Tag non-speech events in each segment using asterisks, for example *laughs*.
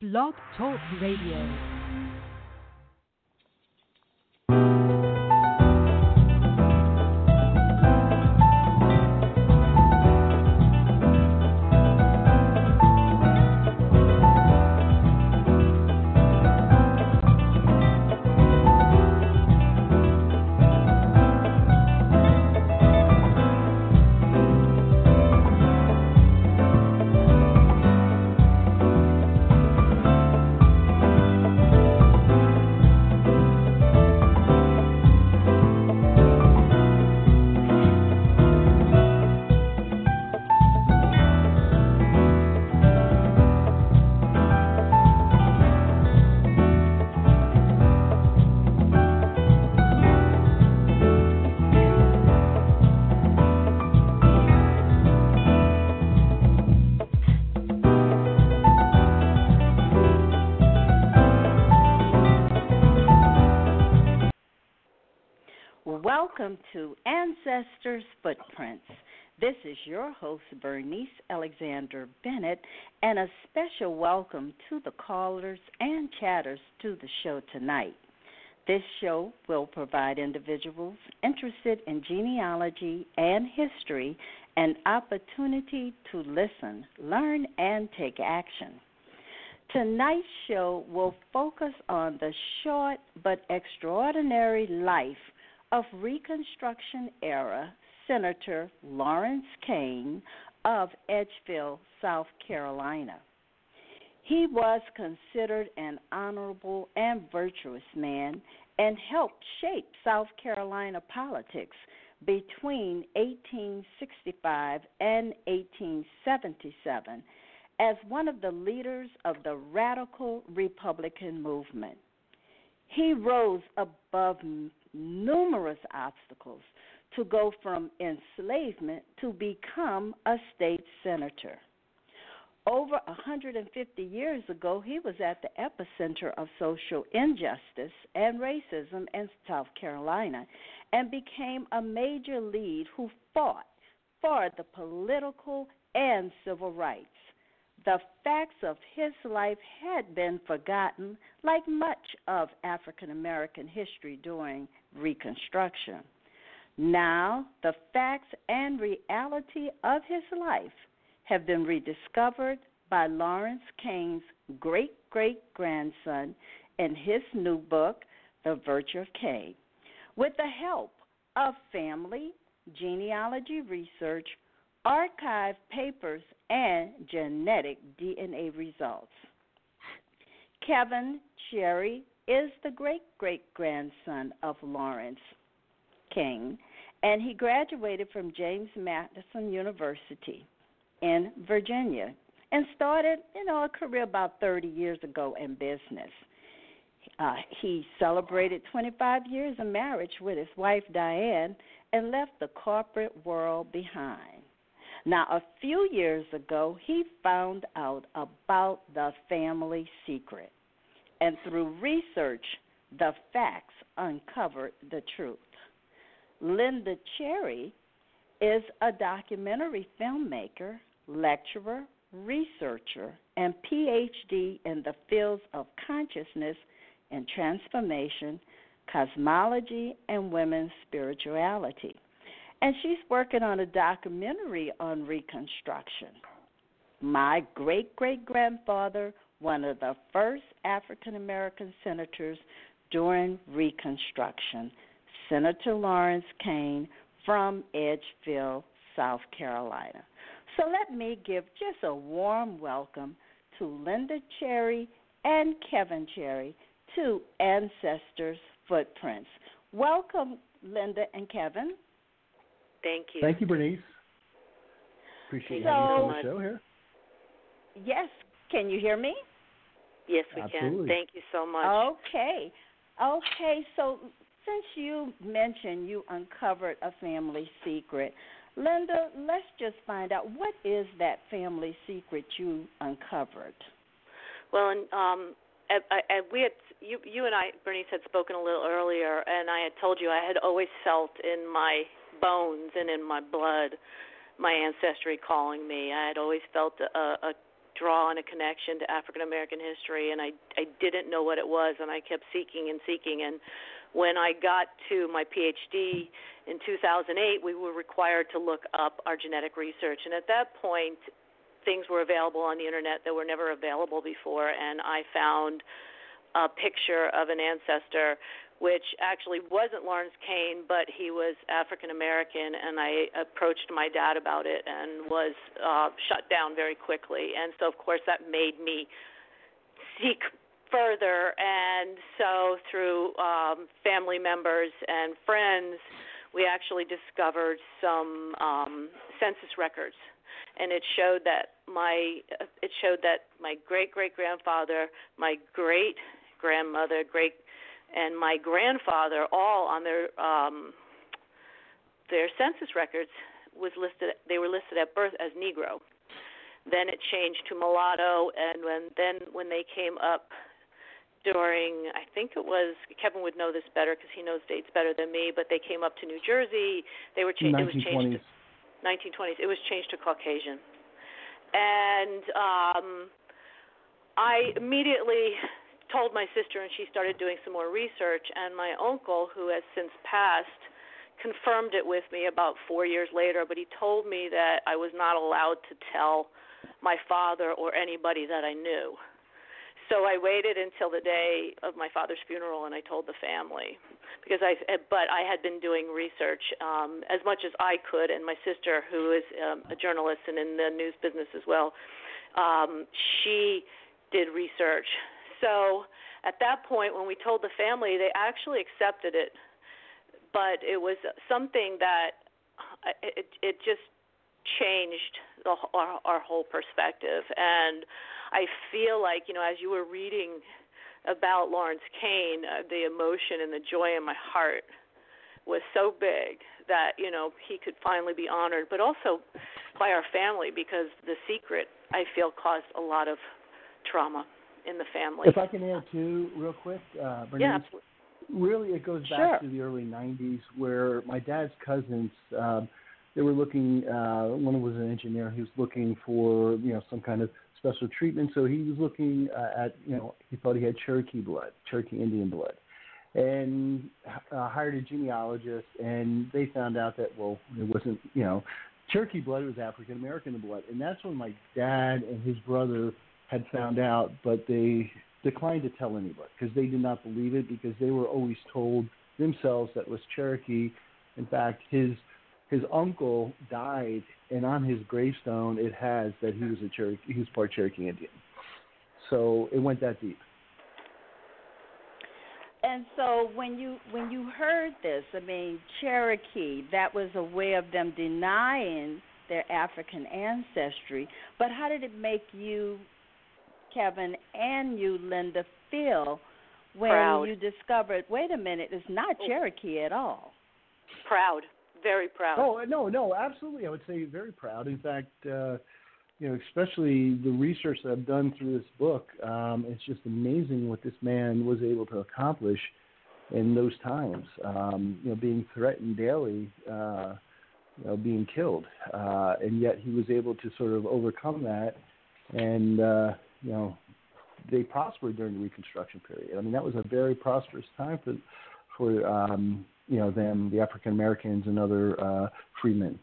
Blog Talk Radio. Footprints. This is your host, Bernice Alexander Bennett, and a special welcome to the callers and chatters to the show tonight. This show will provide individuals interested in genealogy and history an opportunity to listen, learn, and take action. Tonight's show will focus on the short but extraordinary life of Reconstruction era Senator Lawrence Cain of Edgefield, South Carolina. He was considered an honorable and virtuous man and helped shape South Carolina politics between 1865 and 1877 as one of the leaders of the radical Republican movement. He rose above numerous obstacles to go from enslavement to become a state senator. Over 150 years ago, he was at the epicenter of social injustice and racism in South Carolina and became a major lead who fought for the political and civil rights the facts of his life had been forgotten, like much of African American history during Reconstruction. Now, the facts and reality of his life have been rediscovered by Lawrence Cain's great great grandson in his new book, The Virtue of Cain, with the help of family, genealogy research, archive papers, and genetic DNA results. Kevin Cherry is the great great grandson of Lawrence Cain, and he graduated from James Madison University in Virginia and started, you know, a career about 30 years ago in business. Uh, he celebrated 25 years of marriage with his wife Diane and left the corporate world behind. Now, a few years ago, he found out about the family secret, and through research, the facts uncovered the truth. Linda Cherry is a documentary filmmaker, lecturer, researcher, and PhD in the fields of consciousness and transformation, cosmology, and women's spirituality and she's working on a documentary on Reconstruction. My great great grandfather, one of the first African American senators during Reconstruction, Senator Lawrence Cain from Edgefield, South Carolina. So let me give just a warm welcome to Linda Cherry and Kevin Cherry to Ancestors Footprints. Welcome, Linda and Kevin. Thank you. Thank you, Bernice. Appreciate so, having you on the show here. Yes. Can you hear me? Yes, we Absolutely. can. Thank you so much. Okay. Okay. So since you mentioned you uncovered a family secret, Linda, let's just find out what is that family secret you uncovered. Well, and um, I, I, we had you, you and I, Bernice, had spoken a little earlier, and I had told you I had always felt in my bones and in my blood my ancestry calling me. I had always felt a, a draw on a connection to African American history, and I I didn't know what it was, and I kept seeking and seeking. And when I got to my PhD in 2008, we were required to look up our genetic research, and at that point, things were available on the internet that were never available before, and I found a picture of an ancestor which actually wasn't Lawrence Cain, but he was African American, and I approached my dad about it and was uh, shut down very quickly. And so, of course, that made me seek further. And so, through um, family members and friends, we actually discovered some um, census records, and it showed that my it showed that my great great grandfather, my great grandmother, great and my grandfather all on their um their census records was listed they were listed at birth as negro. Then it changed to mulatto and when then when they came up during I think it was Kevin would know this better because he knows dates better than me but they came up to New Jersey they were changed it was changed to 1920s it was changed to Caucasian. And um I immediately told my sister, and she started doing some more research. And my uncle, who has since passed, confirmed it with me about four years later. But he told me that I was not allowed to tell my father or anybody that I knew. So I waited until the day of my father's funeral, and I told the family because I. But I had been doing research um, as much as I could, and my sister, who is um, a journalist and in the news business as well, um, she did research so at that point, when we told the family, they actually accepted it, but it was something that uh, it it just changed the, our, our whole perspective. And I feel like you know, as you were reading about Lawrence Cain, uh, the emotion and the joy in my heart was so big that you know he could finally be honored, but also by our family because the secret I feel caused a lot of trauma in the family. If I can add too, real quick, uh, Bernice, yeah, really it goes back sure. to the early '90s where my dad's cousins. Um, they were looking. Uh, one was an engineer. He was looking for you know some kind of special treatment. So he was looking uh, at you know he thought he had Cherokee blood, Cherokee Indian blood, and uh, hired a genealogist. And they found out that well it wasn't you know Cherokee blood was African American blood, and that's when my dad and his brother had found out, but they declined to tell anybody because they did not believe it because they were always told themselves that was Cherokee. In fact, his his uncle died, and on his gravestone it has that he was a Cherokee, he was part Cherokee Indian. So it went that deep. And so when you when you heard this, I mean Cherokee, that was a way of them denying their African ancestry. But how did it make you Kevin and you, Linda, feel when proud. you discovered, wait a minute, it's not Oh. Cherokee at all? Proud, very proud. Oh no, no, absolutely. I would say very proud. In fact, uh, you know, especially the research that I've done through this book, um, it's just amazing what this man was able to accomplish in those times. Um, you know, being threatened daily, uh, you know, being killed, uh, and yet he was able to sort of overcome that, and uh, you know, they prospered during the Reconstruction period. I mean, that was a very prosperous time for for um, you know them, the African Americans and other uh, freemen.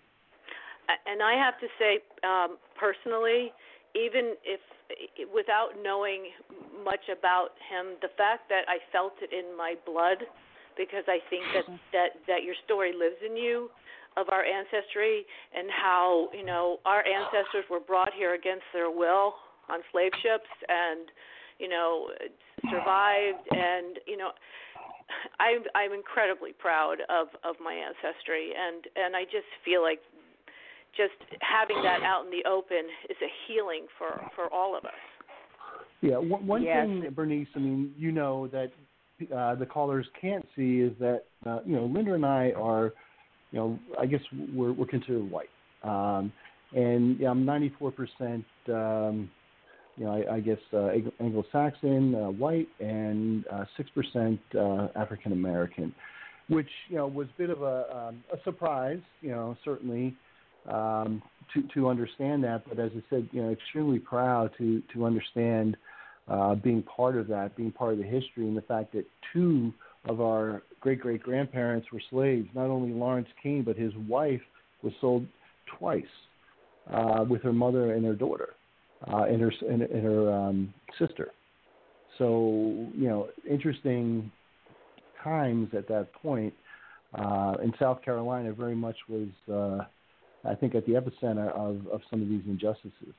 And I have to say, um, personally, even if without knowing much about him, the fact that I felt it in my blood, because I think that *sighs* that that your story lives in you, of our ancestry and how you know our ancestors were brought here against their will on slave ships and you know survived and you know I'm I'm incredibly proud of of my ancestry and and I just feel like just having that out in the open is a healing for for all of us. Yeah, one, one Yes. thing, Bernice. I mean, you know that uh, the callers can't see is that uh, you know Linda and I are, you know, I guess we're we're considered white, um, and yeah, I'm 94 percent. Um, you know, I, I guess uh, Anglo-Saxon, uh, white, and uh, six percent uh, African American, which you know was a bit of a, um, a surprise. You know, certainly, um, to to understand that. But as I said, you know, extremely proud to to understand uh, being part of that, being part of the history, and the fact that two of our great great grandparents were slaves. Not only Lawrence Cain, but his wife was sold twice uh, with her mother and her daughter, uh, and her and, and her um, sister. So you know, interesting times at that point. Uh, in South Carolina, very much was, uh, I think, at the epicenter of, of some of these injustices.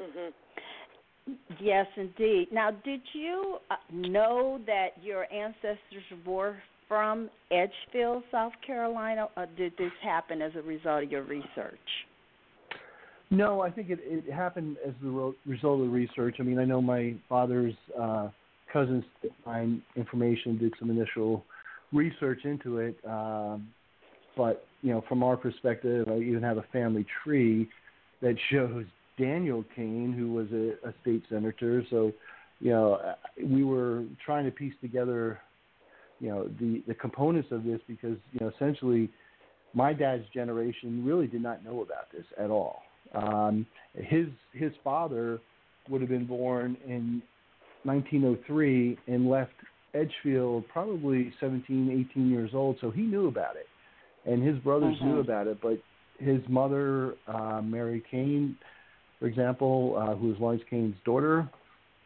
Mm-hmm. Yes, indeed. Now, did you uh, know that your ancestors were from Edgefield, South Carolina, or did this happen as a result of your research? No, I think it, it happened as the result of the research. I mean, I know my father's uh, cousins find information, did some initial research into it, um, but you know, from our perspective, I even have a family tree that *laughs* shows Daniel Cain, who was a, a state senator. So, you know, we were trying to piece together, you know, the the components of this because you know, essentially, my dad's generation really did not know about this at all. Um, his his father would have been born in 1903 and left Edgefield probably 17, 18 years old, so he knew about it, and his brothers mm-hmm. knew about it. But his mother, uh, Mary Cain, for example, uh, who was Lawrence Cain's daughter,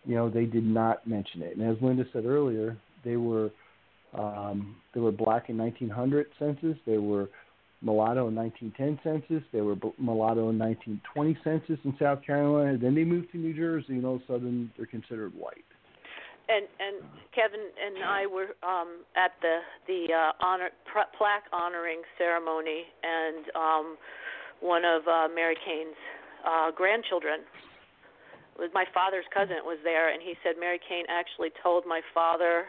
you know, they did not mention it. And as Linda said earlier, they were um, they were black in 1900 census. They were mulatto in 1910 census. They were mulatto in 1920 census in South Carolina. Then they moved to New Jersey, and all of a sudden they're considered white. And and Kevin and I were um, at the the uh, honor plaque honoring ceremony, and um, one of uh, Mary Cain's uh, grandchildren was my father's cousin was there, and he said Mary Cain actually told my father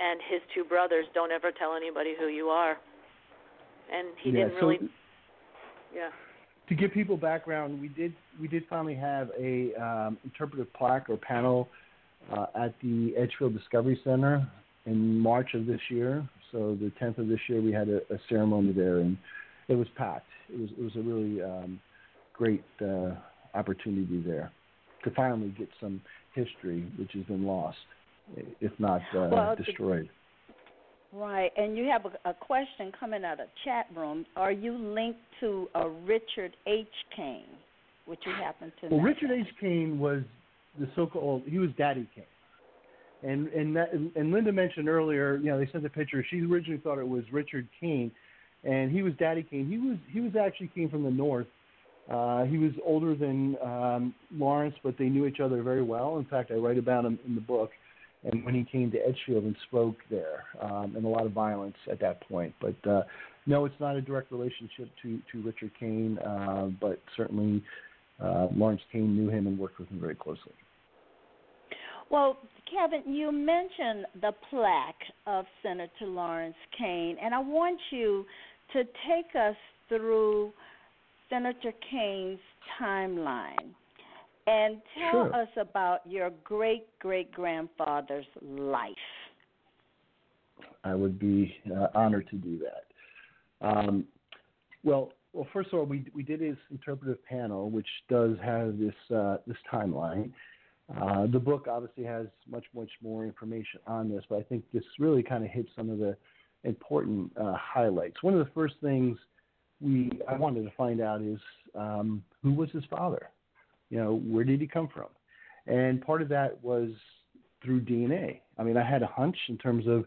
and his two brothers, "Don't ever tell anybody who you are." And he yeah, didn't so really. Yeah. To give people background, we did we did finally have a um, interpretive plaque or panel uh, at the Edgefield Discovery Center in March of this year. So the 10th of this year, we had a, a ceremony there, and it was packed. It was it was a really um, great uh, opportunity there to finally get some history, which has been lost, if not uh, well, destroyed. Right, and you have a, a question coming out of chat room. Are you linked to a Richard H. Cain? Which you happen to well, know? Richard H. Cain was the so-called he was Daddy Cain, and and that, and Linda mentioned earlier, you know, they sent the picture. She originally thought it was Richard Cain, and he was Daddy Cain. He was he was actually came from the north. Uh, he was older than um, Lawrence, but they knew each other very well. In fact, I write about him in the book and when he came to Edgefield and spoke there, um, and a lot of violence at that point. But uh, no, it's not a direct relationship to to Richard Cain, uh, but certainly uh, Lawrence Cain knew him and worked with him very closely. Well, Kevin, you mentioned the plaque of Senator Lawrence Cain, and I want you to take us through Senator Cain's timeline. And tell sure. us about your great great grandfather's life. I would be uh, honored to do that. Um, well, well, first of all, we we did this interpretive panel, which does have this uh, this timeline. Uh, the book obviously has much much more information on this, but I think this really kind of hits some of the important uh, highlights. One of the first things we I wanted to find out is um, who was his father. You know, where did he come from? And part of that was through DNA. I mean, I had a hunch in terms of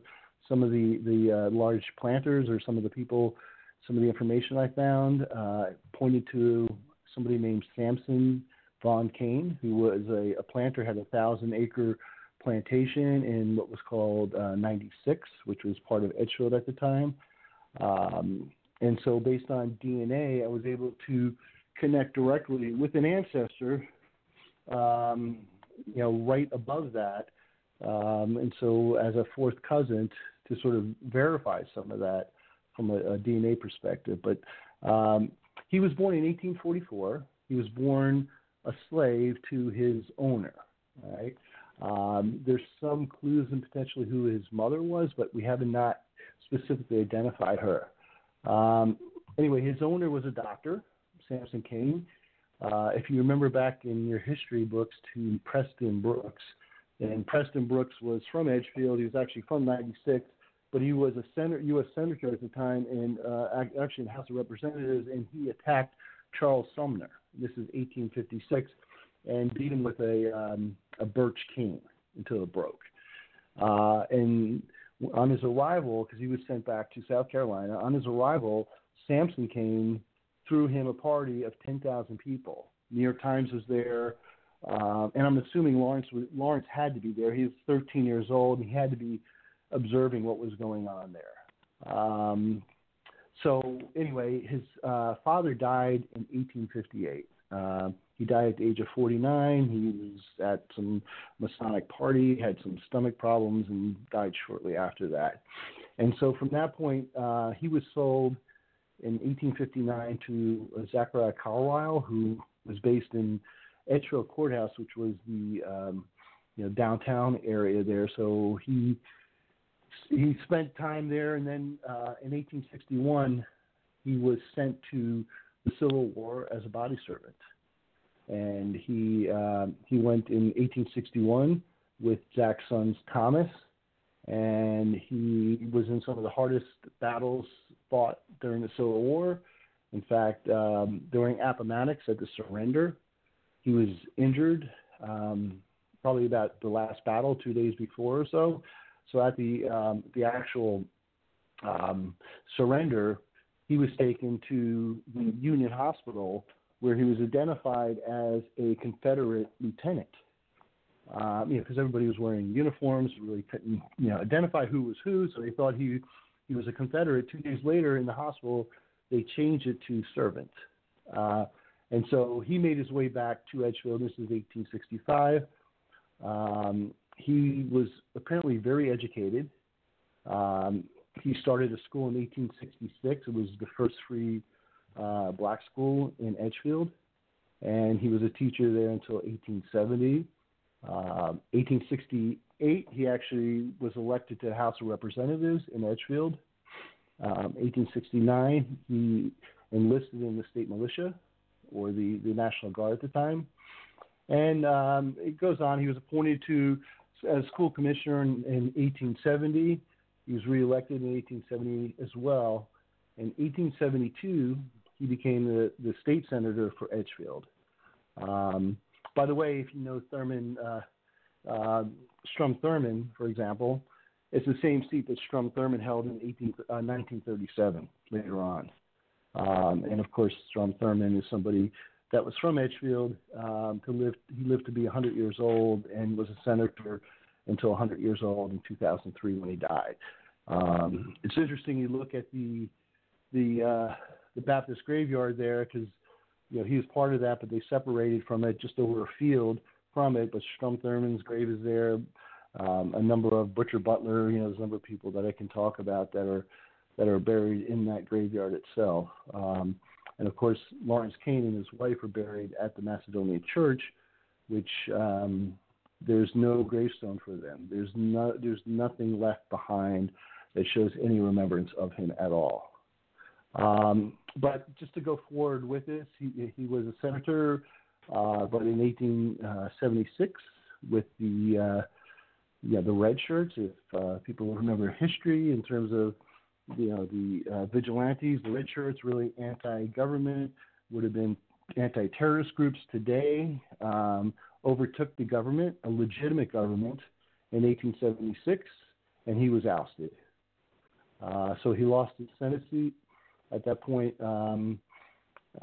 some of the the uh, large planters or some of the people, some of the information I found uh, pointed to somebody named Samson Von Cain, who was a, a planter, had a thousand acre plantation in what was called uh, 96, which was part of Edgefield at the time. Um, and so, based on DNA, I was able to connect directly with an ancestor, um, you know, right above that. Um, and so, as a fourth cousin, to sort of verify some of that from a, a DNA perspective. But um, he was born in 1844. He was born a slave to his owner. Right. Um, there's some clues in potentially who his mother was, but we have not specifically identified her. Um, anyway, his owner was a doctor, Samson Cain. Uh, if you remember back in your history books to Preston Brooks, and Preston Brooks was from Edgefield. He was actually from '96, but he was a senator, U.S. senator at the time, and uh, actually in the House of Representatives, and he attacked Charles Sumner. This is 1856, and beat him with a um, a birch cane until it broke. Uh, and on his arrival, because he was sent back to South Carolina, on his arrival, Samson Cain threw him a party of 10,000 people. New York Times was there, uh, and I'm assuming Lawrence was, Lawrence had to be there. He was 13 years old, and he had to be observing what was going on there. Um, so anyway, his uh, father died in 1858. Uh, he died at the age of 49. He was at some Masonic party, had some stomach problems, and died shortly after that. And so from that point, uh, he was sold in 1859 to Zachariah Carlisle, who was based in Edgefield Courthouse, which was the um, you know downtown area there. So he he spent time there, and then uh, in 1861 he was sent to the Civil War as a body servant, and he uh, he went in 1861 with Zach's sons Thomas, and he was in some of the hardest battles fought during the Civil War. In fact, um, during Appomattox at the surrender, he was injured, um, probably about the last battle, two days before or so. So at the um, the actual um, surrender, he was taken to the Union Hospital where he was identified as a Confederate lieutenant. Um, you know, because everybody was wearing uniforms, really couldn't you know identify who was who, so they thought he he was a Confederate. Two days later in the hospital, they changed it to servant. Uh, and so he made his way back to Edgefield. This is 1865. Um, he was apparently very educated. Um, he started a school in 1866. It was the first free uh, black school in Edgefield, and he was a teacher there until 1870. Uh, 1868, he actually was elected to the House of Representatives in Edgefield. Um, 1869, he enlisted in the state militia or the, the National Guard at the time. And um, it goes on. He was appointed to as school commissioner in, in 1870. He was reelected in 1870 as well. In 1872, he became the, the state senator for Edgefield. Um, by the way, if you know Thurman, uh, uh, Strom Thurmond, for example, it's the same seat that Strom Thurmond held in 18, uh, 1937 later on. Um, and of course, Strom Thurmond is somebody that was from Edgefield. Um, to live, he lived to be 100 years old and was a senator until 100 years old in 2003 when he died. Um, it's interesting. You look at the the uh, the Baptist graveyard there because you know he was part of that, but they separated from it just over a field from it. But Strom Thurmond's grave is there. Um, a number of Butcher Butler, you know, there's a number of people that I can talk about that are that are buried in that graveyard itself. Um, and of course, Lawrence Cain and his wife are buried at the Macedonia Church, which um, there's no gravestone for them. There's no, there's nothing left behind that shows any remembrance of him at all. Um, but just to go forward with this, he, he was a senator, but in 1876 with the uh, yeah the red shirts. If uh, people remember history in terms of you know the uh, vigilantes, the red shirts, really anti-government, would have been anti-terrorist groups today. Um, overtook the government, a legitimate government, in 1876, and he was ousted. Uh, so he lost his Senate seat. At that point, um,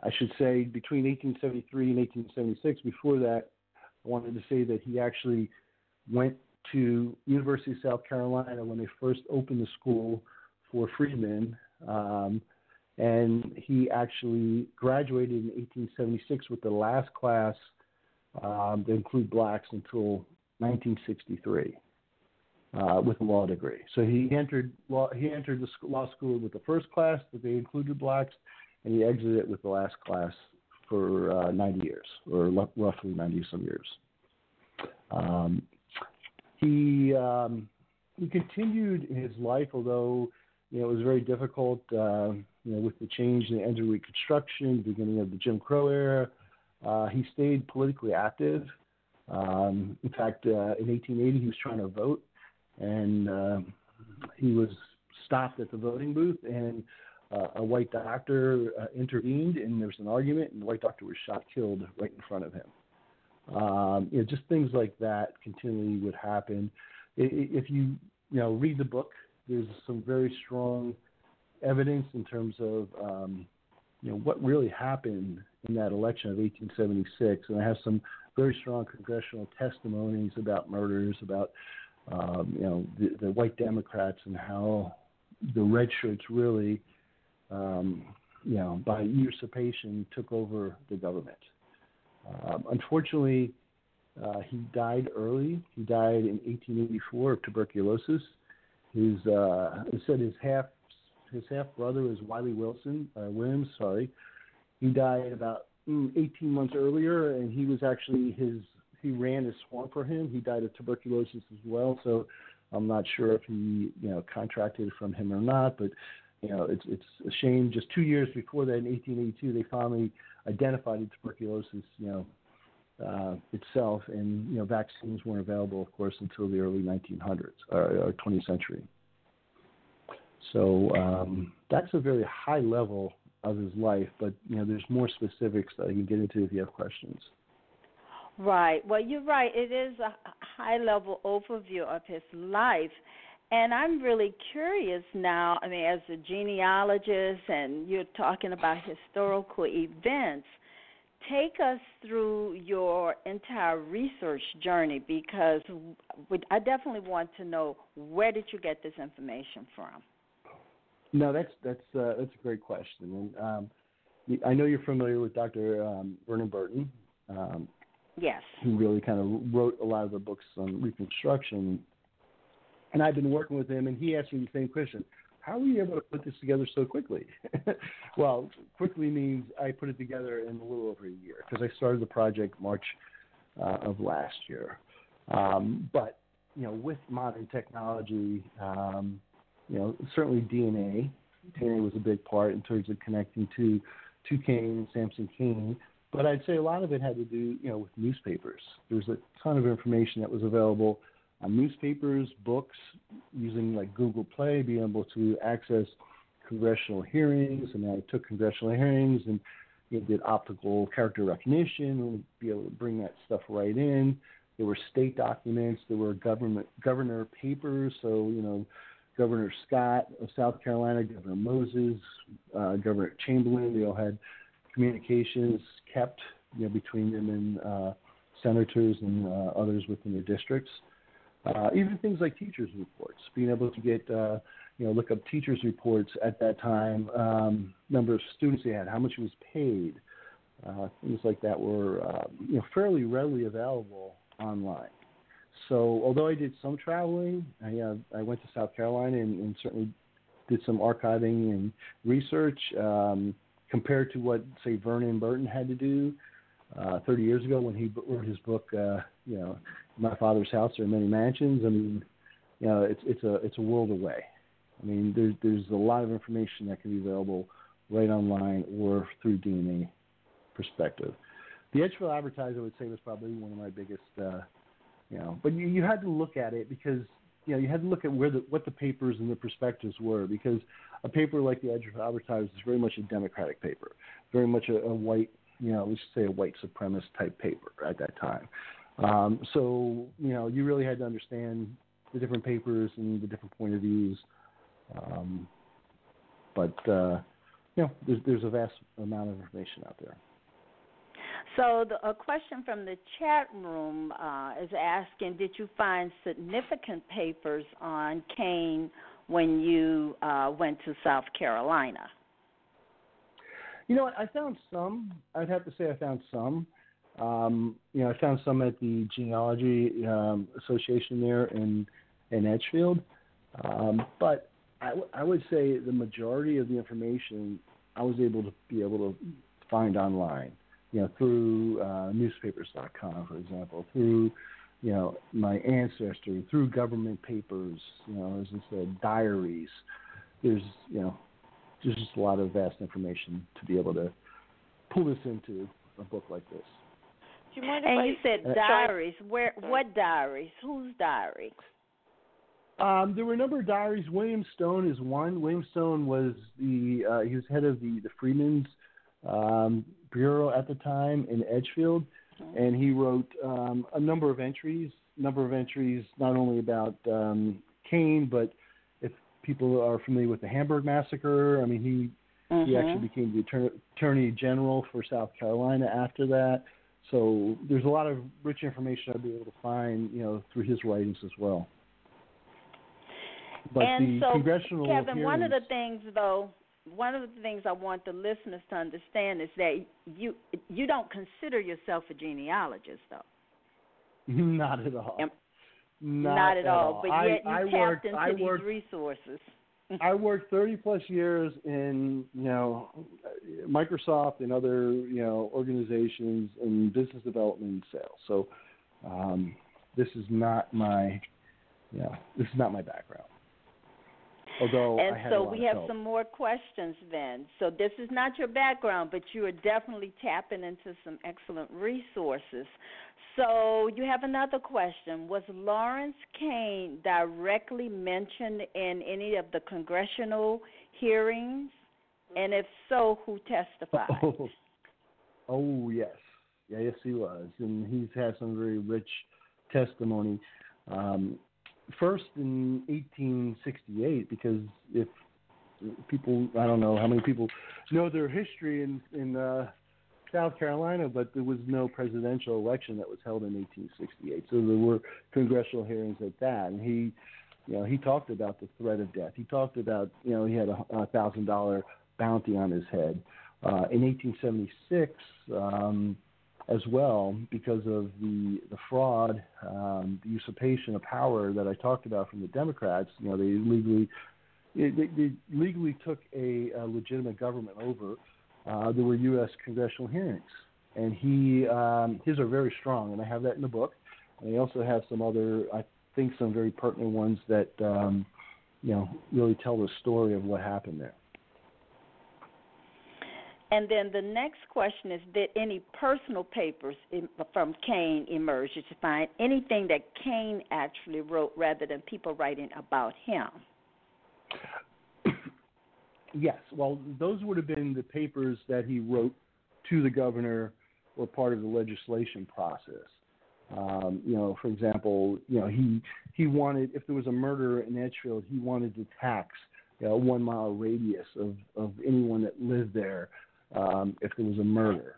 I should say between 1873 and 1876. Before that, I wanted to say that he actually went to University of South Carolina when they first opened the school for freedmen. Um, and he actually graduated in 1876 with the last class um, to include blacks until 1963 uh, with a law degree. So he entered law, he entered the law school with the first class that they included blacks, and he exited it with the last class for uh, 90 years, or l- roughly 90 some years. Um, he um, he continued his life, although you know it was very difficult. Uh, you know, with the change in the end of Reconstruction, beginning of the Jim Crow era, uh, he stayed politically active. Um, in fact, uh, in 1880, he was trying to vote, and uh, he was stopped at the voting booth, and uh, a white doctor uh, intervened, and there was an argument, and the white doctor was shot killed right in front of him. Um, you know, just things like that continually would happen. If you you know read the book, there's some very strong evidence in terms of um, you know what really happened in that election of 1876, and I have some very strong congressional testimonies about murders, about um, you know the, the white Democrats and how the red shirts really um, you know by usurpation took over the government. Um, unfortunately, uh, he died early. He died in 1884 of tuberculosis. His uh, said his half his half brother was Wiley Wilson uh, Williams. Sorry, he died about mm, 18 months earlier, and he was actually his he ran his swamp for him. He died of tuberculosis as well. So I'm not sure if he you know contracted from him or not, but you know it's it's a shame. Just two years before that, in 1882, they finally identified tuberculosis. You know. Uh, itself, and you know, vaccines weren't available, of course, until the early 1900s or, or 20th century. So um, that's a very high level of his life, but you know, there's more specifics that I can get into if you have questions. Right. Well, you're right. It is a high level overview of his life. And I'm really curious now. I mean, as a genealogist, and you're talking about historical events, take us through your entire research journey because I definitely want to know where did you get this information from? No, that's that's uh, that's a great question, and um, I know you're familiar with Dr. Um, Vernon Burton. Um, yes. Who really kind of wrote a lot of the books on Reconstruction, and I've been working with him, and he asked me the same question: How were you able to put this together so quickly? *laughs* well, quickly means I put it together in a little over a year because I started the project March uh, of last year. Um, but you know, with modern technology. Um, you know, certainly DNA. DNA was a big part in terms of connecting to to Cain, Samson Cain. But I'd say a lot of it had to do, you know, with newspapers. There was a ton of information that was available on newspapers, books, using like Google Play, being able to access congressional hearings. And I took congressional hearings and you know, did optical character recognition and be able to bring that stuff right in. There were state documents. There were government governor papers. So you know, Governor Scott of South Carolina, Governor Moses, uh, Governor Chamberlain. They all had communications kept you know, between them and uh, senators and uh, others within their districts. Uh, even things like teachers' reports, being able to get uh, you know look up teachers' reports at that time, um, number of students they had, how much was paid, uh, things like that were uh, you know fairly readily available online. So although I did some traveling, I, uh, I went to South Carolina and, and certainly did some archiving and research um, compared to what say Vernon Burton had to do uh, 30 years ago when he wrote his book. You know, My Father's House. There are many mansions. I mean, you know, it's it's a it's a world away. I mean, there's there's a lot of information that can be available right online or through DNA perspective. The Edgefield Advertiser, I would say, was probably one of my biggest uh, you know, but you, you had to look at it because you know you had to look at where the what the papers and the perspectives were because a paper like the Edge Advertiser is very much a Democratic paper, very much a, a white you know let's say a white supremacist type paper at that time. Um, so you know you really had to understand the different papers and the different point of views. Um, but uh, you know there's there's a vast amount of information out there. So, the, a question from the chat room uh, is asking Did you find significant papers on Cain when you uh, went to South Carolina? You know? I found some. I'd have to say I found some. Um, you know, I found some at the Genealogy um, Association there in in Edgefield, um, but I, w- I would say the majority of the information I was able to be able to find online you know, through uh, newspapers.com, for example, through, you know, my ancestry, through government papers, you know, as I said, diaries. There's, you know, there's just a lot of vast information to be able to pull this into a book like this. Do you mind if And you said Uh, diaries. Where? What diaries? Whose diary? Um, there were a number of diaries. William Stone is one. William Stone was the uh, he was head of the the Freedmen's um, Bureau at the time in Edgefield, and he wrote um, a number of entries. Number of entries not only about um, Cain, but if people are familiar with the Hamburg massacre, I mean he he Mhm. actually became the attorney, attorney general for South Carolina after that. So there's a lot of rich information I'll be able to find, you know, through his writings as well. But and so, congressional Kevin, one of the things, though, one of the things I want the listeners to understand is that you you don't consider yourself a genealogist, though. *laughs* not at all. Am- Not, at all. But I, yet you I tapped worked, into I these worked, resources. I worked 30 plus years in, you know, Microsoft and other, you know, organizations in business development and sales. So, um, this is not my, you know, this is not my background. Although and I had a so we have help. some more questions then. So this is not your background, but you are definitely tapping into some excellent resources. So you have another question. Was Lawrence Cain directly mentioned in any of the congressional hearings? And if so, who testified? Oh, *laughs* oh yes, yeah, yes he was, and he's had some very rich testimony. Um, first in 1868, because if people, I don't know how many people know their history in in uh, South Carolina, but there was no presidential election that was held in 1868, so there were congressional hearings at that, and he. You know, he talked about the threat of death. He talked about, you know, he had a, thousand dollar bounty on his head. Uh, in 1876, um, as well, because of the the fraud, um, the usurpation of power that I talked about from the Democrats, you know, they legally they, they legally took a, a legitimate government over. Uh, there were U.S. congressional hearings, and he um, his are very strong, and I have that in the book. And I also have some other, I think, some very pertinent ones that um, you know really tell the story of what happened there. And then the next question is Did any personal papers in, from Cain emerge? Did you find anything that Cain actually wrote rather than people writing about him? Yes, well, those would have been the papers that he wrote to the governor or part of the legislation process. Um, you know, for example, you know he he wanted if there was a murder in Edgefield, he wanted to tax you know, one mile radius of of anyone that lived there um, if there was a murder.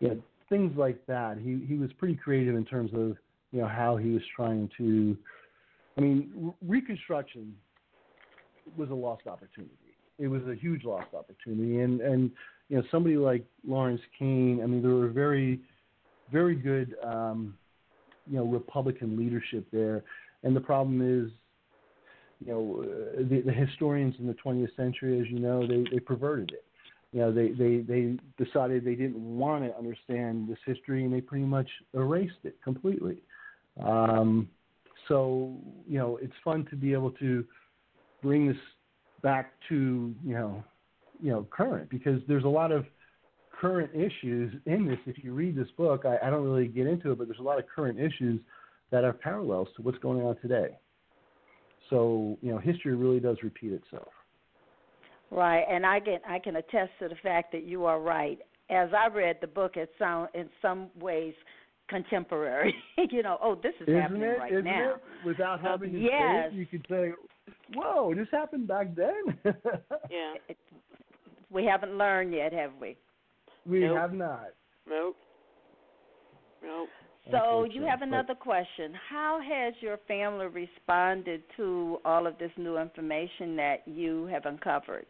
You know, things like that. He he was pretty creative in terms of you know how he was trying to. I mean, re- Reconstruction was a lost opportunity it was a huge lost opportunity. And and you know somebody like Lawrence Cain, I mean there were very very good um, you know Republican leadership there. And the problem is, you know, uh, the, the historians in the 20th century, as you know, they they perverted it. You know, they they they decided they didn't want to understand this history, and they pretty much erased it completely. Um, so you know, it's fun to be able to bring this back to you know you know current because there's a lot of current issues in this. If you read this book I, I don't really get into it but there's a lot of current issues that are parallels to what's going on today. So you know history really does repeat itself Right, and I can I can attest to the fact that you are right. As I read the book, it sound in some ways contemporary. *laughs* you know, oh, this is isn't happening it right Isn't now. it without having to say yes. it you could say whoa this happened back then *laughs* Yeah. It, we haven't learned yet, have we? we Nope. have not Nope. Nope. So you have another question. How has your family responded to all of this new information that you have uncovered?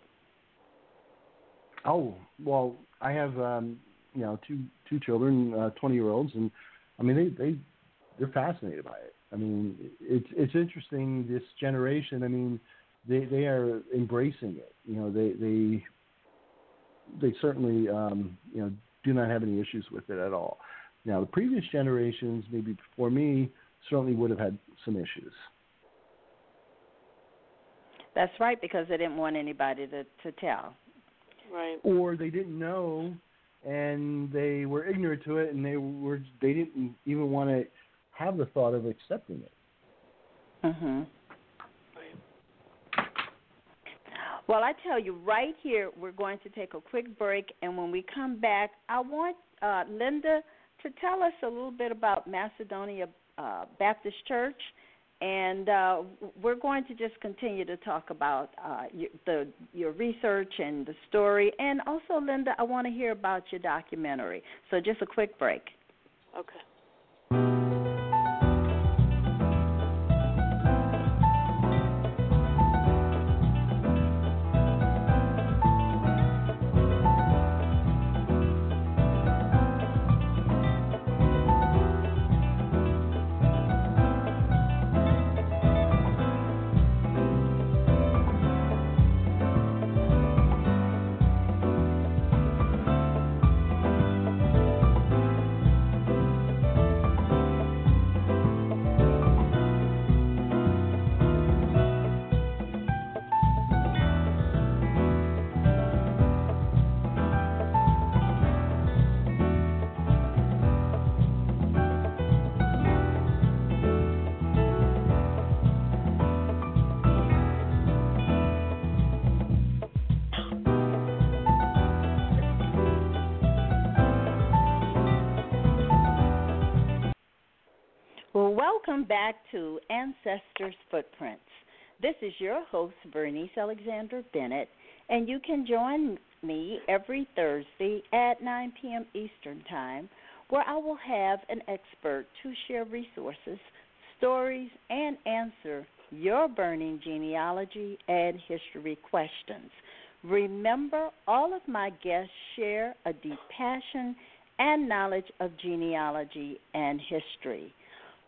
Oh well, I have um, you know two two children, uh, twenty year olds, and I mean they they they're fascinated by it. I mean it's it's interesting this generation. I mean they they are embracing it. You know they they they certainly um, you know do not have any issues with it at all. Now the previous generations, maybe before me, certainly would have had some issues. That's right, because they didn't want anybody to to tell. Right. Or they didn't know, and they were ignorant to it, and they were they didn't even want to have the thought of accepting it. Mhm. Well, I tell you, right here, we're going to take a quick break, and when we come back, I want uh, Linda to tell us a little bit about Macedonia uh, Baptist Church, and uh, we're going to just continue to talk about uh, your, the your research and the story, and also, Linda, I want to hear about your documentary. So, just a quick break. Okay. Back to Ancestors Footprints. This is your host, Bernice Alexander Bennett, and you can join me every Thursday at 9 p.m. Eastern Time, where I will have an expert to share resources, stories, and answer your burning genealogy and history questions. Remember, all of my guests share a deep passion and knowledge of genealogy and history.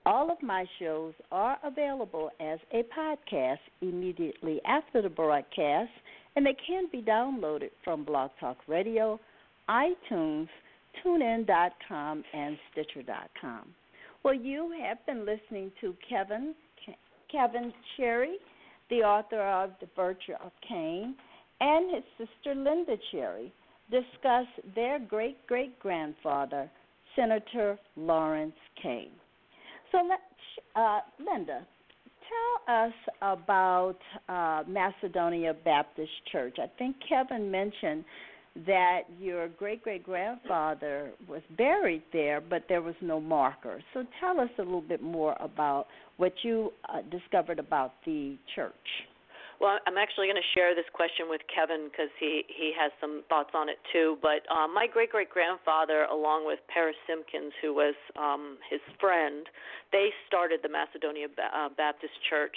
All of my shows are available as a podcast immediately after the broadcast, and they can be downloaded from Blog Talk Radio, iTunes, TuneIn.com, and Stitcher.com. Well, you have been listening to Kevin Kevin Cherry, the author of The Virtue of Cain, and his sister Linda Cherry discuss their great great grandfather, Senator Lawrence Cain. So, let, uh, Linda, tell us about uh, Macedonia Baptist Church. I think Kevin mentioned that your great great grandfather was buried there, but there was no marker. So, tell us a little bit more about what you uh, discovered about the church. Well, I'm actually going to share this question with Kevin because he he has some thoughts on it too. But um, my great great grandfather, along with Paris Simpkins, who was um, his friend, they started the Macedonia ba- uh, Baptist Church.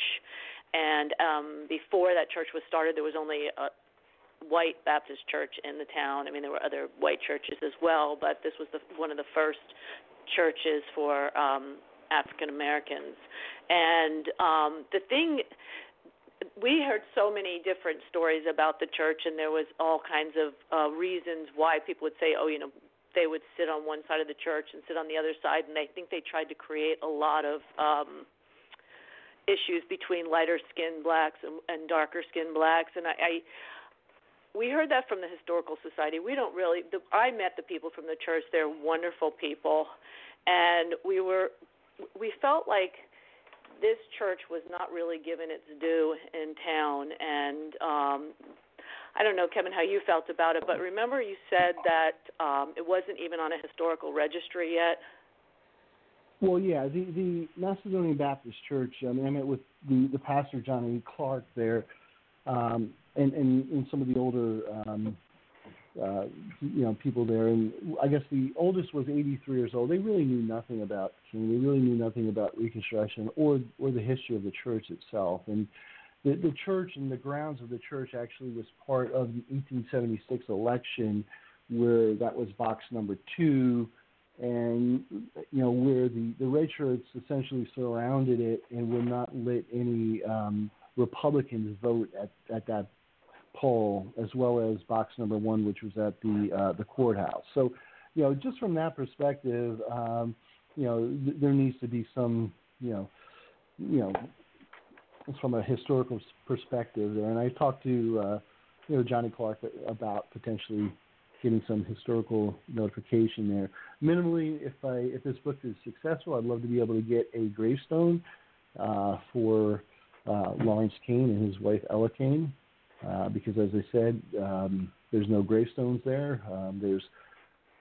And um, before that church was started, there was only a white Baptist church in the town. I mean, there were other white churches as well, but this was the, one of the first churches for um, African Americans. And um, the thing we heard so many different stories about the church, and there was all kinds of uh, reasons why people would say, "Oh, you know, they would sit on one side of the church and sit on the other side," and I think they tried to create a lot of um, issues between lighter skinned blacks and, and darker skinned blacks, and I. I we heard that from the historical society. We don't really. The, I met the people from the church. They're wonderful people, and we were. We felt like this church was not really given its due in town and um I don't know, Kevin, how you felt about it, but remember you said that um it wasn't even on a historical registry yet. Well, yeah, the the Macedonian Baptist Church. I mean, I met with the the pastor Johnny. Clark there, um, and and and some of the older um, uh, you know people there, and I guess the oldest was 83 years old. They really knew nothing about King. They really knew nothing about Reconstruction or or the history of the church itself. And the the church and the grounds of the church actually was part of the 1876 election, where that was box number two, and you know where the the red shirts essentially surrounded it and would not let any um, Republicans vote at at that poll, as well as box number one, which was at the uh, the courthouse. So, you know, just from that perspective, um, you know, th- there needs to be some, you know, you know, from a historical perspective there, and I talked to uh, you know Johnny Clark about potentially getting some historical notification there. Minimally, if I if this book is successful, I'd love to be able to get a gravestone uh, for uh, Lawrence Cain and his wife Ella Cain, uh, because as I said, um, there's no gravestones there. Um, there's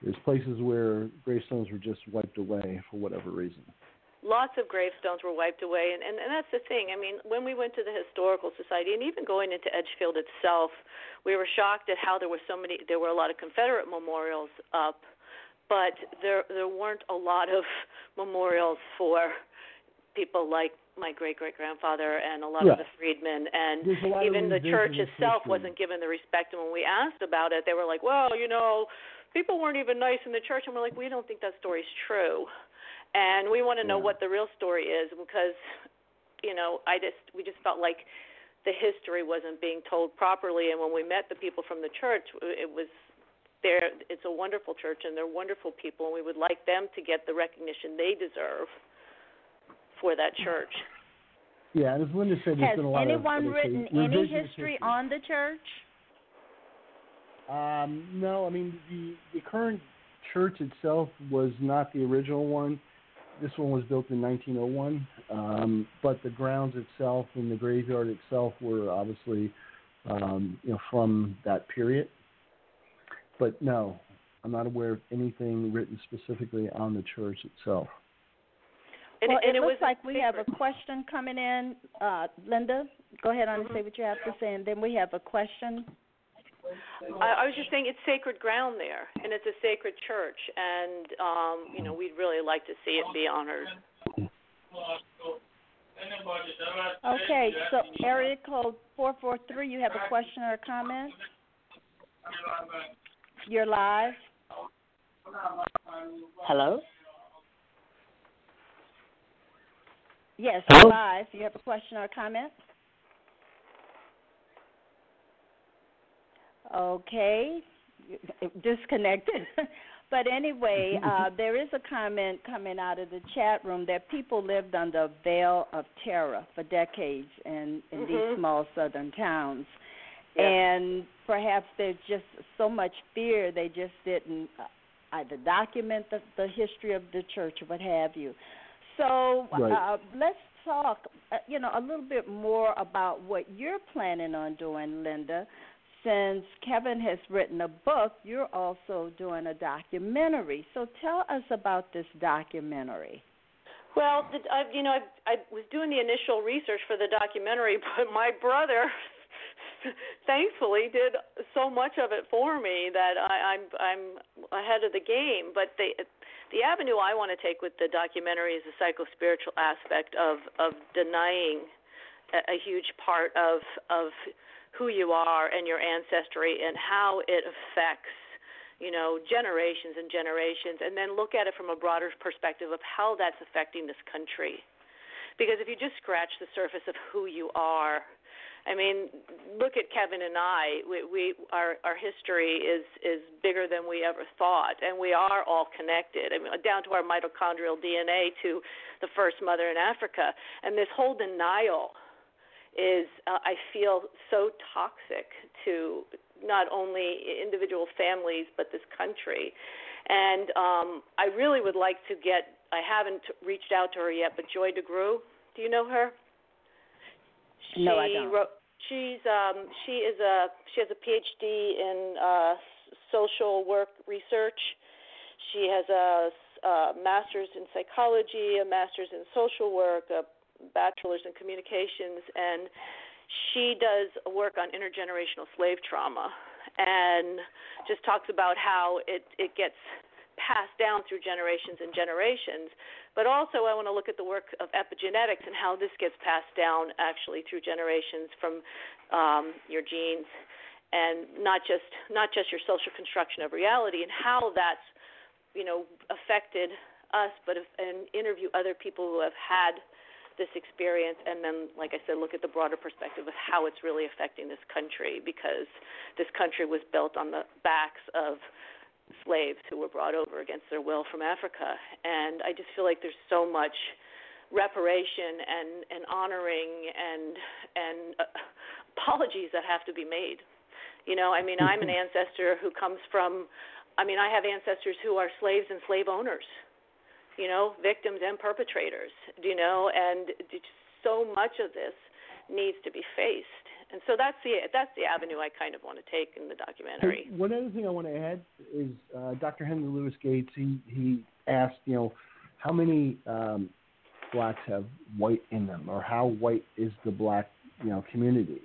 there's places where gravestones were just wiped away for whatever reason lots of gravestones were wiped away and, and and that's the thing i mean when we went to the historical society and even going into edgefield itself we were shocked at how there were so many there were a lot of confederate memorials up but there there weren't a lot of *laughs* memorials for people like my great great grandfather and a lot yeah. of the freedmen and even the church itself history. wasn't given the respect and when we asked about it they were like well you know people weren't even nice in the church and we're like we don't think that story's true and we want to know yeah. what the real story is because you know i just we just felt like the history wasn't being told properly and when we met the people from the church it was there it's a wonderful church and they're wonderful people and we would like them to get the recognition they deserve for that church. Yeah and as linda said has been a lot anyone of, written any history, history on the church? Um no i mean the the current church itself was not the original one. This one was built in 1901, um, but the grounds itself and the graveyard itself were obviously, um, you know, from that period. But no, I'm not aware of anything written specifically on the church itself. Well, and it, it looks was like we have a question coming in. Uh, Linda, go ahead on and say what you have to say, and then we have a question I, I was just saying it's sacred ground there, and it's a sacred church, and um, you know we'd really like to see it be honored. Okay, so area code four four three. You have a question or a comment? You're live. Hello. Yes, Hello? live. You have a question or a comment? Okay, *laughs* disconnected. *laughs* but anyway, *laughs* uh, there is a comment coming out of the chat room that people lived under a veil of terror for decades in, in mm-hmm. these small southern towns. Yeah. And perhaps there's just so much fear they just didn't uh, either document the, the history of the church or what have you. So right. uh, let's talk, uh, you know, a little bit more about what you're planning on doing, Linda since Kevin has written a book, you're also doing a documentary. So tell us about this documentary. Well, I, you know, I, I was doing the initial research for the documentary, *laughs* but my brother, *laughs* thankfully, did so much of it for me that I, I'm I'm ahead of the game. But the the avenue I want to take with the documentary is the psycho spiritual aspect of of denying a, a huge part of of who you are and your ancestry and how it affects you know generations and generations and then look at it from a broader perspective of how that's affecting this country. Because if you just scratch the surface of who you are I mean, look at Kevin and I. We, we our our history is is bigger than we ever thought, and we are all connected. I mean, down to our mitochondrial DNA to the first mother in Africa, and this whole denial is uh, I feel so toxic to not only individual families but this country. And um, I really would like to get. I haven't reached out to her yet, but Joy DeGruy, do you know her? She no, I don't. Wrote, she's um, she is a she has a PhD in uh, social work research. She has a, a master's in psychology, a master's in social work, a bachelor's in communications, and she does work on intergenerational slave trauma and just talks about how it it gets passed down through generations and generations. But also, I want to look at the work of epigenetics and how this gets passed down actually through generations from um, your genes, and not just not just your social construction of reality, and how that's you know affected us, but if, and interview other people who have had this experience and then like i said look at the broader perspective of how it's really affecting this country because this country was built on the backs of slaves who were brought over against their will from africa and i just feel like there's so much reparation and and honoring and and uh, apologies that have to be made. You know, I mean, I'm an ancestor who comes from. I mean, I have ancestors who are slaves and slave owners. You know, victims and perpetrators. Do you know, and so much of this needs to be faced. And so that's the that's the avenue I kind of want to take in the documentary. Hey, one other thing I want to add is uh, Dr. Henry Louis Gates. He he asked, you know, how many um, blacks have white in them, or how white is the black, you know, community?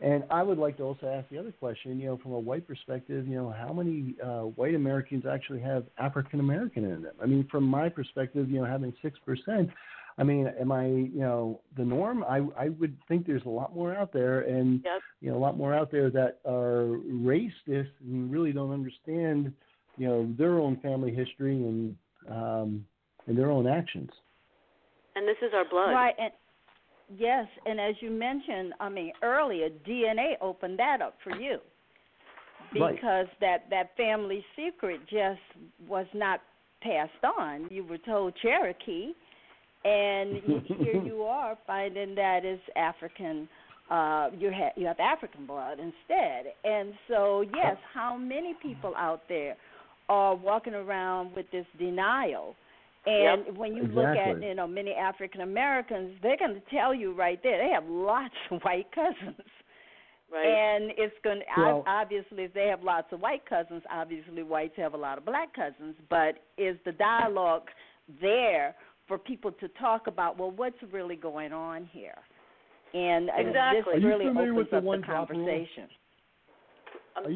And I would like to also ask the other question, you know, from a white perspective, you know, how many uh, white Americans actually have African American in them? I mean, from my perspective, you know, having six percent, I mean, am I, you know, the norm? I I would think there's a lot more out there, and yep. you know, a lot more out there that are racist and really don't understand, you know, their own family history and um, and their own actions. And this is our blood, right? And yes, and as you mentioned, I mean earlier, DNA opened that up for you because right. that that family secret just was not passed on. You were told Cherokee and *laughs* here you are finding that is African. Uh, you have you have African blood instead, and so yes, how many people out there are walking around with this denial? And yep. when you exactly. look at you know many African Americans, they're going to tell you right there they have lots of white cousins. Right. And it's going to well, obviously if they have lots of white cousins, obviously whites have a lot of black cousins. But is the dialogue there for people to talk about well what's really going on here and exactly. this really opens up the, the conversation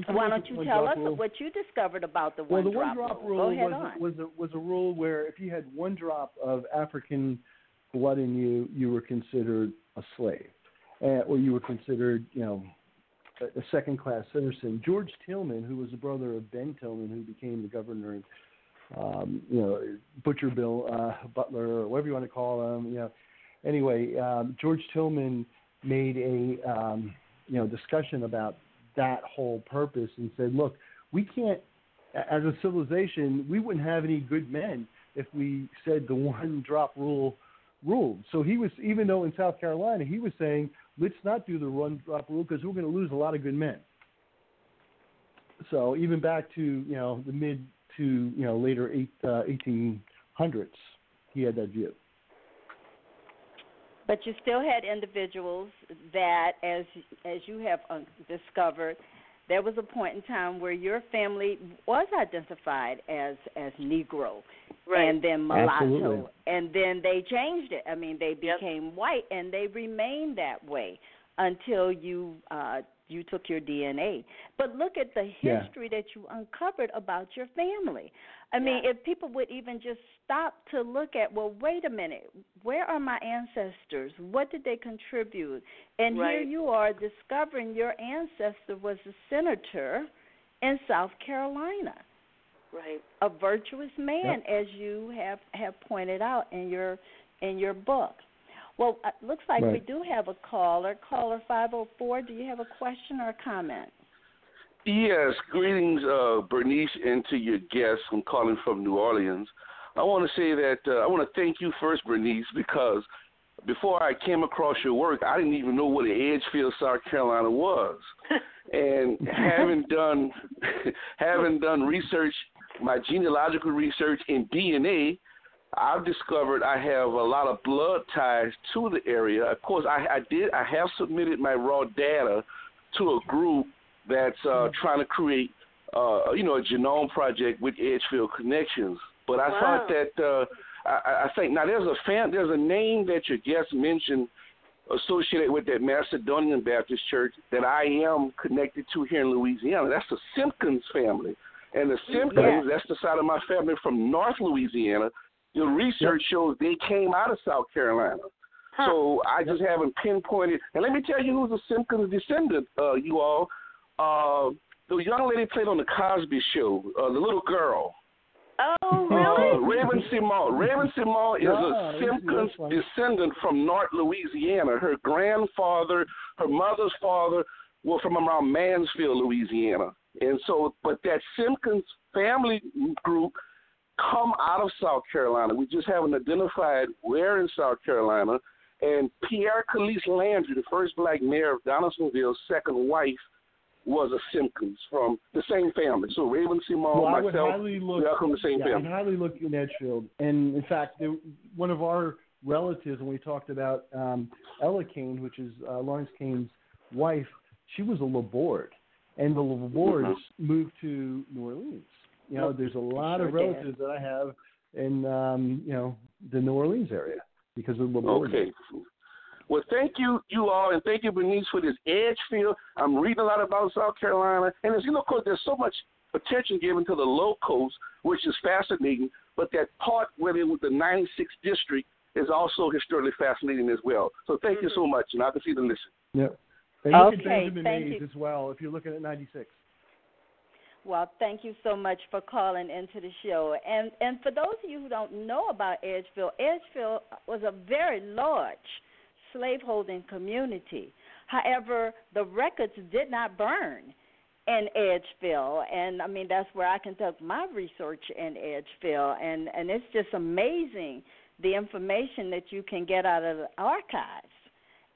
why don't you tell us rule? what you discovered about the well, one the drop one drop rule, rule Go was, on. was a was a rule where if you had one drop of African blood in you, you were considered a slave, uh, or you were considered, you know, a, a second class citizen. George Tillman, who was the brother of Ben Tillman, who became the governor um, you know, Butcher Bill uh, Butler, or whatever you want to call him. You know, anyway, um, George Tillman made a um, you know discussion about that whole purpose and said, look, we can't, as a civilization, we wouldn't have any good men if we said the *laughs* one drop rule ruled. So he was, even though in South Carolina, he was saying, let's not do the one drop rule because we're going to lose a lot of good men. So even back to you know the mid to you know later eight, uh, 1800s. He had that view. But you still had individuals that, as as you have uh, discovered, there was a point in time where your family was identified as as Negro, right. and then mulatto, Absolutely. and then they changed it. I mean, they Yep. became white, and they remained that way until you uh, you took your DNA. But look at the Yeah. history that you uncovered about your family. I mean, Yeah. if people would even just stop to look at, well, wait a minute, where are my ancestors? What did they contribute? And here you are discovering your ancestor was a senator in South Carolina, Right. a virtuous man, as you have have pointed out in your in your book. Well, it looks like we do have a caller. Caller 504, do you have a question or a comment? Yes, greetings, uh, Bernice, and to your guests. I'm calling from New Orleans. I want to say that uh, I want to thank you first, Bernice, because before I came across your work, I didn't even know what Edgefield, South Carolina was. *laughs* and having done *laughs* having done research, my genealogical research in DNA, I've discovered I have a lot of blood ties to the area. Of course, I, I did. I have submitted my raw data to a group that's uh, trying to create, uh, you know, a genome project with Edgefield connections. But I Wow. thought that uh, I, I think now there's a fan, there's a name that your guest mentioned associated with that Macedonian Baptist Church that I am connected to here in Louisiana. That's the Simpkins family, and the Simpkins Yes. that's the side of my family from North Louisiana. The research shows they came out of South Carolina. Huh. So I just haven't pinpointed. And let me tell you who's a Simpkins descendant, uh, you all. Uh, the young lady played on the Cosby Show, uh, the little girl. oh, Uh, really? Raven-Symoné. Raven Simone is Yeah, a that's- Simpkins descendant from North Louisiana. Her grandfather, her mother's father were from around Mansfield, Louisiana. And so, but that Simpkins family group come out of South Carolina. We just haven't identified where in South Carolina. And Pierre Caliste Landry, the first black mayor of Donaldsonville's second wife, was a Simpkins from the same family. So Raven-Symoné, well, myself, look, we are from the same yeah, family. I highly look in Edgefield. And in fact, there, one of our relatives, when we talked about um, Ella Cain, which is uh, Lawrence Cain's wife, she was a Laborde. And the Labordes Mm-hmm. moved to New Orleans. You know, there's a lot of Sure did. relatives that I have in, um, you know, the New Orleans area because of Laborde. Okay. Well, thank you, you all, and thank you, Bernice, for this edge field. I'm reading a lot about South Carolina, and as you know, of course, there's so much attention given to the low coast, which is fascinating. But that part where they with the 96th district is also historically fascinating as well. So thank you so much, and I can see the listen. Yeah. And look Okay, at Benjamin thank Mays you. as well if you're looking at 96. Well, thank you so much for calling into the show. And and for those of you who don't know about Edgefield, Edgefield was a very large slaveholding community. However, the records did not burn in Edgefield, and I mean that's where I conduct my research in Edgefield, and and it's just amazing the information that you can get out of the archives.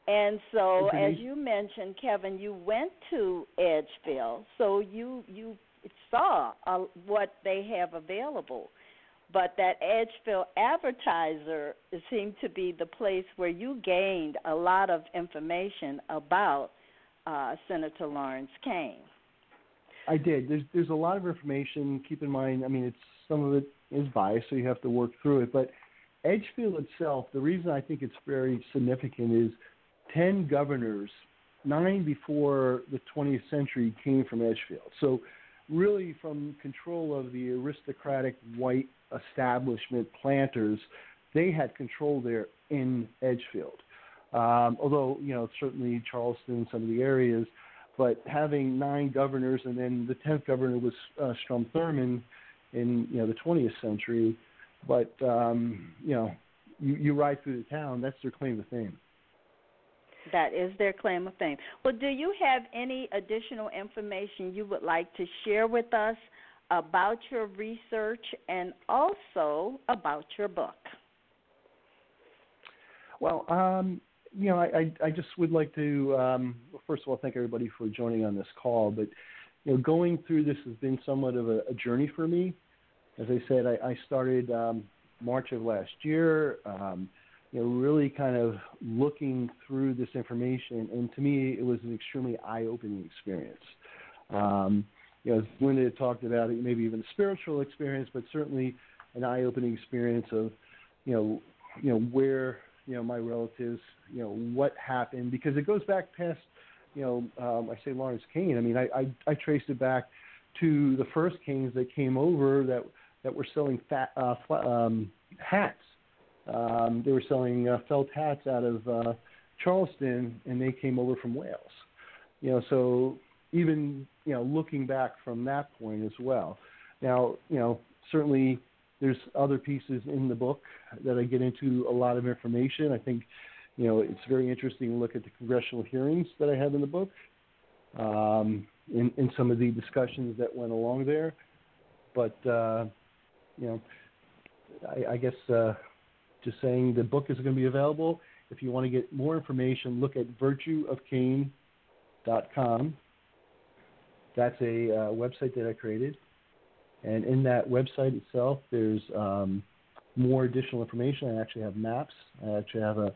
And so, And as you mentioned, Kevin, you went to Edgefield, so you you saw uh, what they have available. But that Edgefield advertiser seemed to be the place where you gained a lot of information about uh, Senator Lawrence Cain. I did. There's there's a lot of information. Keep in mind, I mean, it's some of it is biased, so you have to work through it. But Edgefield itself, the reason I think it's very significant is ten governors, nine before the 20th century, came from Edgefield. So really, from control of the aristocratic white establishment planters, they had control there in Edgefield. Um, although you know certainly Charleston, some of the areas but having nine governors, and then the tenth governor was uh, Strom Thurmond in you know the 20th century. But um, you know, you, you ride through the town. That's their claim to fame. That is their claim of fame. Well, do you have any additional information you would like to share with us about your research and also about your book? Well, um, you know, I, I, I just would like to um, first of all thank everybody for joining on this call. But you know, going through this has been somewhat of a, a journey for me. As I said, I, I started um, March of last year. Um, you know, really kind of looking through this information, and to me, it was an extremely eye-opening experience. Um, you know, Linda talked about it, maybe even a spiritual experience, but certainly an eye-opening experience of, you know, you know where you know my relatives, you know what happened because it goes back past, you know, um, I say Lawrence Cain. I mean, I, I I traced it back to the first kings that came over that that were selling fat, uh, um, hats. Um, they were selling uh, felt hats out of uh, Charleston, and they came over from Wales. You know, so even you know looking back from that point as well. Now, you know, certainly there's other pieces in the book that I get into a lot of information. I think, you know, it's very interesting to look at the congressional hearings that I have in the book, um, in, in some of the discussions that went along there. But, uh, you know, I, I guess uh, just saying the book is going to be available. If you want to get more information, look at virtueofcain.com. That's a uh, website that I created. And in that website itself, there's um, more additional information. I actually have maps. I actually have a,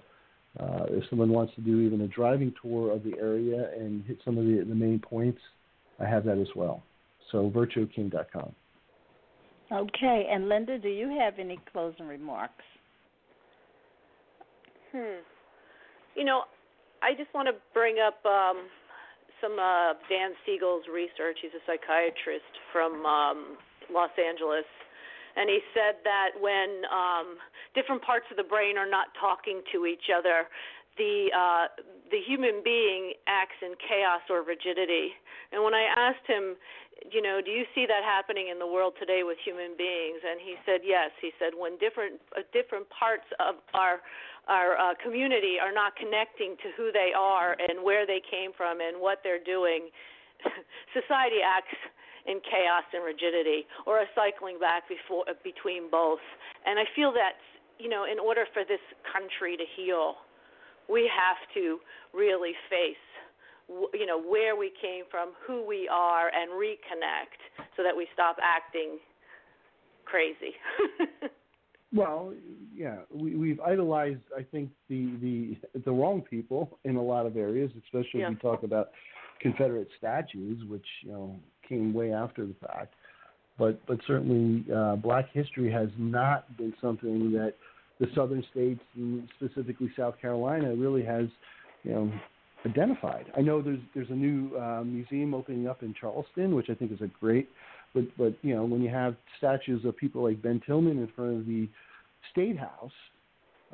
uh, if someone wants to do even a driving tour of the area and hit some of the, the main points, I have that as well. So virtueking.com. Okay, and Linda, do you have any closing remarks? Hmm. You know, I just want to bring up um, some uh, Dan Siegel's research. He's a psychiatrist from um, Los Angeles, and he said that when um, different parts of the brain are not talking to each other, the uh, the human being acts in chaos or rigidity. And when I asked him, you know, do you see that happening in the world today with human beings? And he said yes. He said when different uh, different parts of our our uh, community are not connecting to who they are and where they came from and what they're doing, *laughs* society acts in chaos and rigidity, or a cycling back before between both. And I feel that you know, in order for this country to heal, we have to really face you know where we came from, who we are, and reconnect so that we stop acting crazy. *laughs* well, yeah, we, we've idolized, I think, the the the wrong people in a lot of areas, especially yeah. when we talk about Confederate statues, which you know came way after the fact. But but certainly, uh, Black history has not been something that the southern states, and specifically South Carolina, really has, you know, identified. I know there's there's a new uh, museum opening up in Charleston, which I think is a great. But but you know when you have statues of people like Ben Tillman in front of the State House,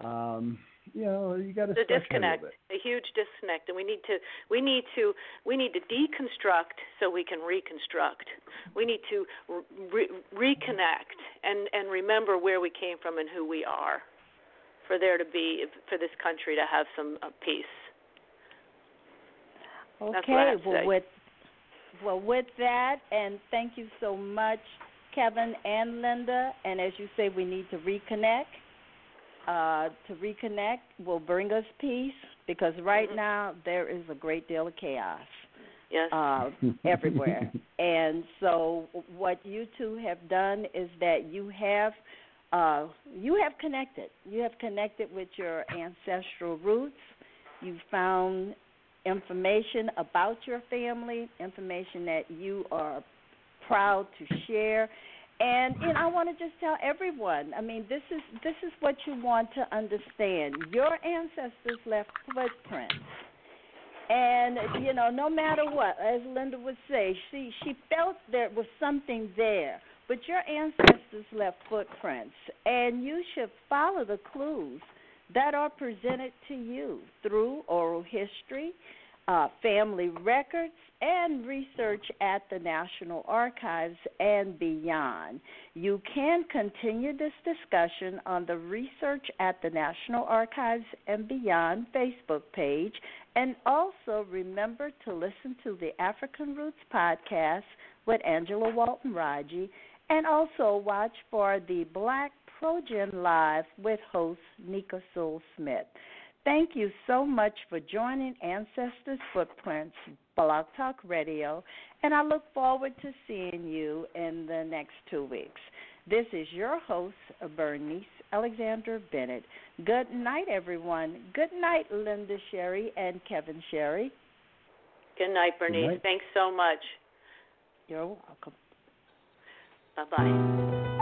um, you know you got to the disconnect, a, a huge disconnect, and we need to we need to we need to deconstruct so we can reconstruct. We need to re- reconnect and and remember where we came from and who we are for there to be for this country to have some uh, peace. Okay, well with well with that, and thank you so much, Kevin and Linda. And as you say, we need to reconnect. Uh, to reconnect will bring us peace because right mm-hmm. now there is a great deal of chaos. Yes. Uh, *laughs* everywhere. and so what you two have done is that you have uh, you have connected. You have connected with your ancestral roots. You found information about your family, information that you are proud to share. And and I want to just tell everyone, I mean, this is this is what you want to understand. Your ancestors left footprints. And you know, no matter what, as Linda would say, she she felt there was something there. But your ancestors left footprints, and you should follow the clues that are presented to you through oral history, uh, family records, and research at the National Archives and beyond. You can continue this discussion on the Research at the National Archives and Beyond Facebook page, and also remember to listen to the African Roots podcast with Angela Walton Raji and also watch for the Black Progen Live with host Nicka Sewell Smith. Thank you so much for joining Ancestors Footprints Blog Talk Radio, and I look forward to seeing you in the next two weeks. This is your host, Bernice Alexander Bennett. Good night, everyone. Good night, Linda Cherry and Kevin Cherry. Good night, Bernice. Good night. Thanks so much. You're welcome. Bye bye.